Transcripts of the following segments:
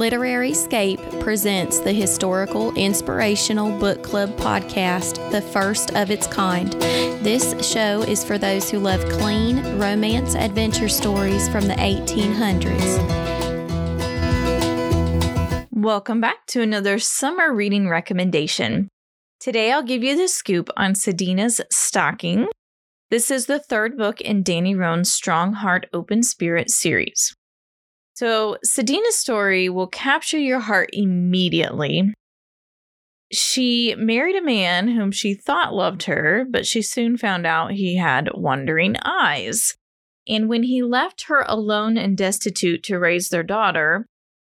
Literary Scape presents the historical inspirational book club podcast, the first of its kind. This show is for those who love clean romance adventure stories from the 1800s. Welcome back to another summer reading recommendation. Today I'll give you the scoop on Sadina's Stocking. This is the third book in Danni Roan's Strong Heart, Open Spirit series. So, Sadina's story will capture your heart immediately. She married a man whom she thought loved her, but she soon found out he had wandering eyes. And when he left her alone and destitute to raise their daughter,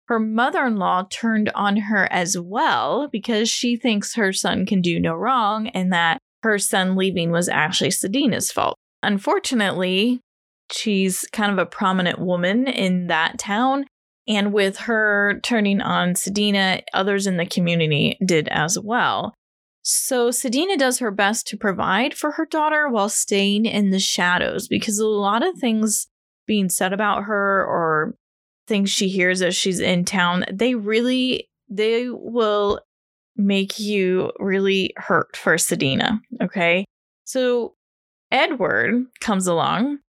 her mother in law turned on her as well because she thinks her son can do no wrong and that her son leaving was actually Sadina's fault. Unfortunately, she's kind of a prominent woman in that town. And with her turning on Sadina, others in the community did as well. So Sadina does her best to provide for her daughter while staying in the shadows because a lot of things being said about her or things she hears as she's in town, they really they will make you really hurt for Sadina, okay? So Edward comes along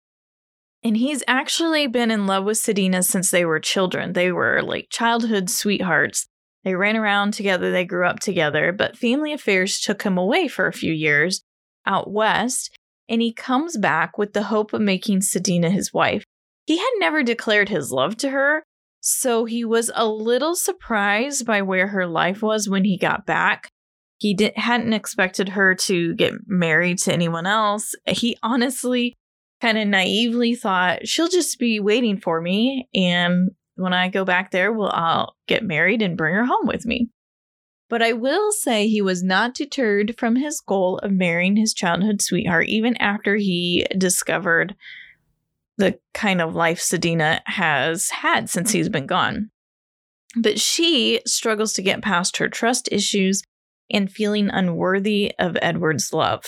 and he's actually been in love with Sadina since they were children. They were like childhood sweethearts. They ran around together, they grew up together, but family affairs took him away for a few years out west, and he comes back with the hope of making Sadina his wife. He had never declared his love to her, so he was a little surprised by where her life was when he got back. He hadn't expected her to get married to anyone else. He honestly kind of naively thought she'll just be waiting for me and when I go back there, well I'll get married and bring her home with me. But I will say he was not deterred from his goal of marrying his childhood sweetheart even after he discovered the kind of life Sadina has had since he's been gone. But she struggles to get past her trust issues and feeling unworthy of Edward's love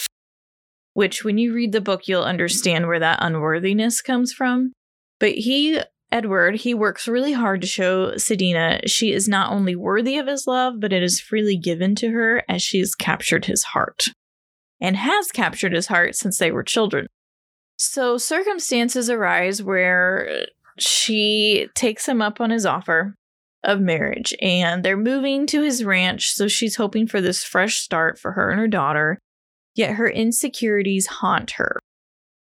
which when you read the book, you'll understand where that unworthiness comes from. But he, Edward, he works really hard to show Sadina she is not only worthy of his love, but it is freely given to her as she has captured his heart and has captured his heart since they were children. So circumstances arise where she takes him up on his offer of marriage and they're moving to his ranch. So she's hoping for this fresh start for her and her daughter yet her insecurities haunt her.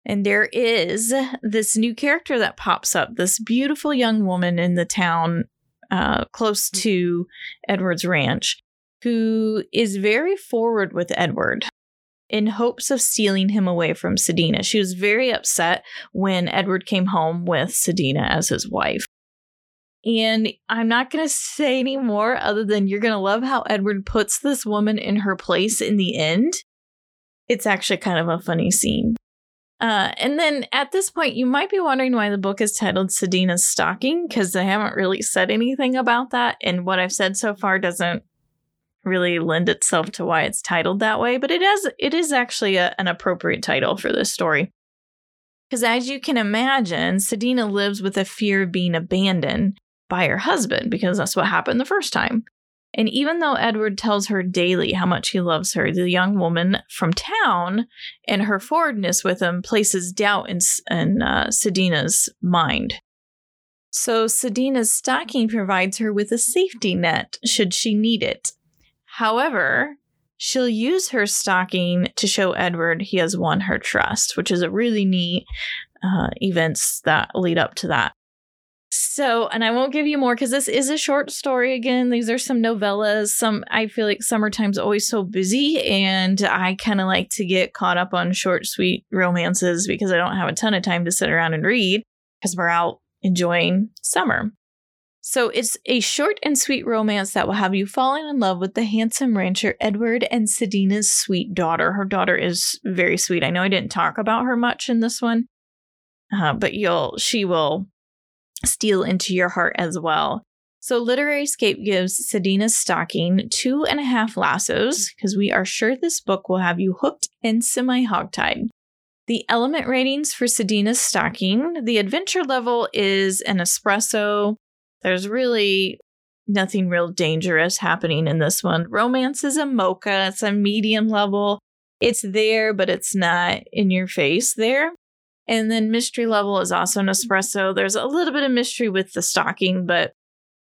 And there is this new character that pops up, this beautiful young woman in the town uh, close to Edward's ranch, who is very forward with Edward in hopes of stealing him away from Sadina. She was very upset when Edward came home with Sadina as his wife. And I'm not going to say any more other than you're going to love how Edward puts this woman in her place in the end it's actually kind of a funny scene. Uh, and then at this point, you might be wondering why the book is titled Sadina's Stocking, because I haven't really said anything about that. And what I've said so far doesn't really lend itself to why it's titled that way, but it has it is actually a, an appropriate title for this story. Because as you can imagine, Sadina lives with a fear of being abandoned by her husband, because that's what happened the first time. And even though Edward tells her daily how much he loves her, the young woman from town and her forwardness with him places doubt in, in uh, Sadina's mind. So Sadina's stocking provides her with a safety net should she need it. However, she'll use her stocking to show Edward he has won her trust, which is a really neat uh, events that lead up to that. So, and I won't give you more because this is a short story again. These are some novellas. Some, I feel like summertime's always so busy, and I kind of like to get caught up on short, sweet romances because I don't have a ton of time to sit around and read because we're out enjoying summer. So, it's a short and sweet romance that will have you falling in love with the handsome rancher Edward and Sadina's sweet daughter. Her daughter is very sweet. I know I didn't talk about her much in this one, uh, but you'll, she will steal into your heart as well. So, Literary Scape gives Sadina's Stocking two and a half lassos because we are sure this book will have you hooked and semi hogtied. The element ratings for Sadina's Stocking the adventure level is an espresso. There's really nothing real dangerous happening in this one. Romance is a mocha, it's a medium level. It's there, but it's not in your face there. And then mystery level is also an espresso. There's a little bit of mystery with the stocking, but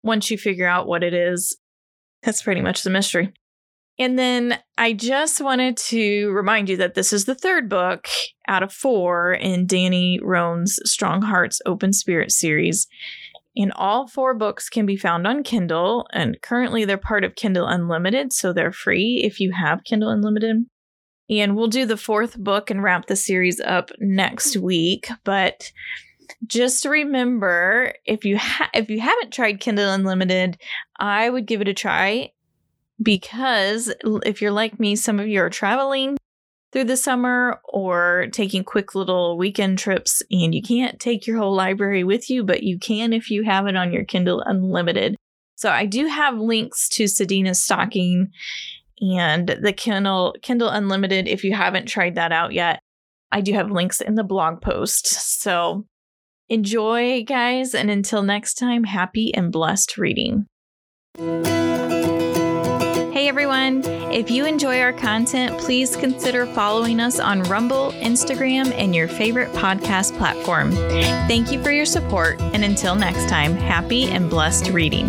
once you figure out what it is, that's pretty much the mystery. And then I just wanted to remind you that this is the third book out of four in Danni Roan's Strong Hearts Open Spirit series. And all four books can be found on Kindle. And currently they're part of Kindle Unlimited, so they're free if you have Kindle Unlimited. And we'll do the fourth book and wrap the series up next mm-hmm. week. But just remember if you ha- if you haven't tried Kindle Unlimited, I would give it a try because if you're like me, some of you are traveling through the summer or taking quick little weekend trips and you can't take your whole library with you, but you can if you have it on your Kindle Unlimited. So I do have links to Sadina's stocking and the Kindle Kindle Unlimited if you haven't tried that out yet. I do have links in the blog post. So enjoy guys and until next time, happy and blessed reading. Hey everyone! If you enjoy our content, please consider following us on Rumble, Instagram, and your favorite podcast platform. Thank you for your support, and until next time, happy and blessed reading.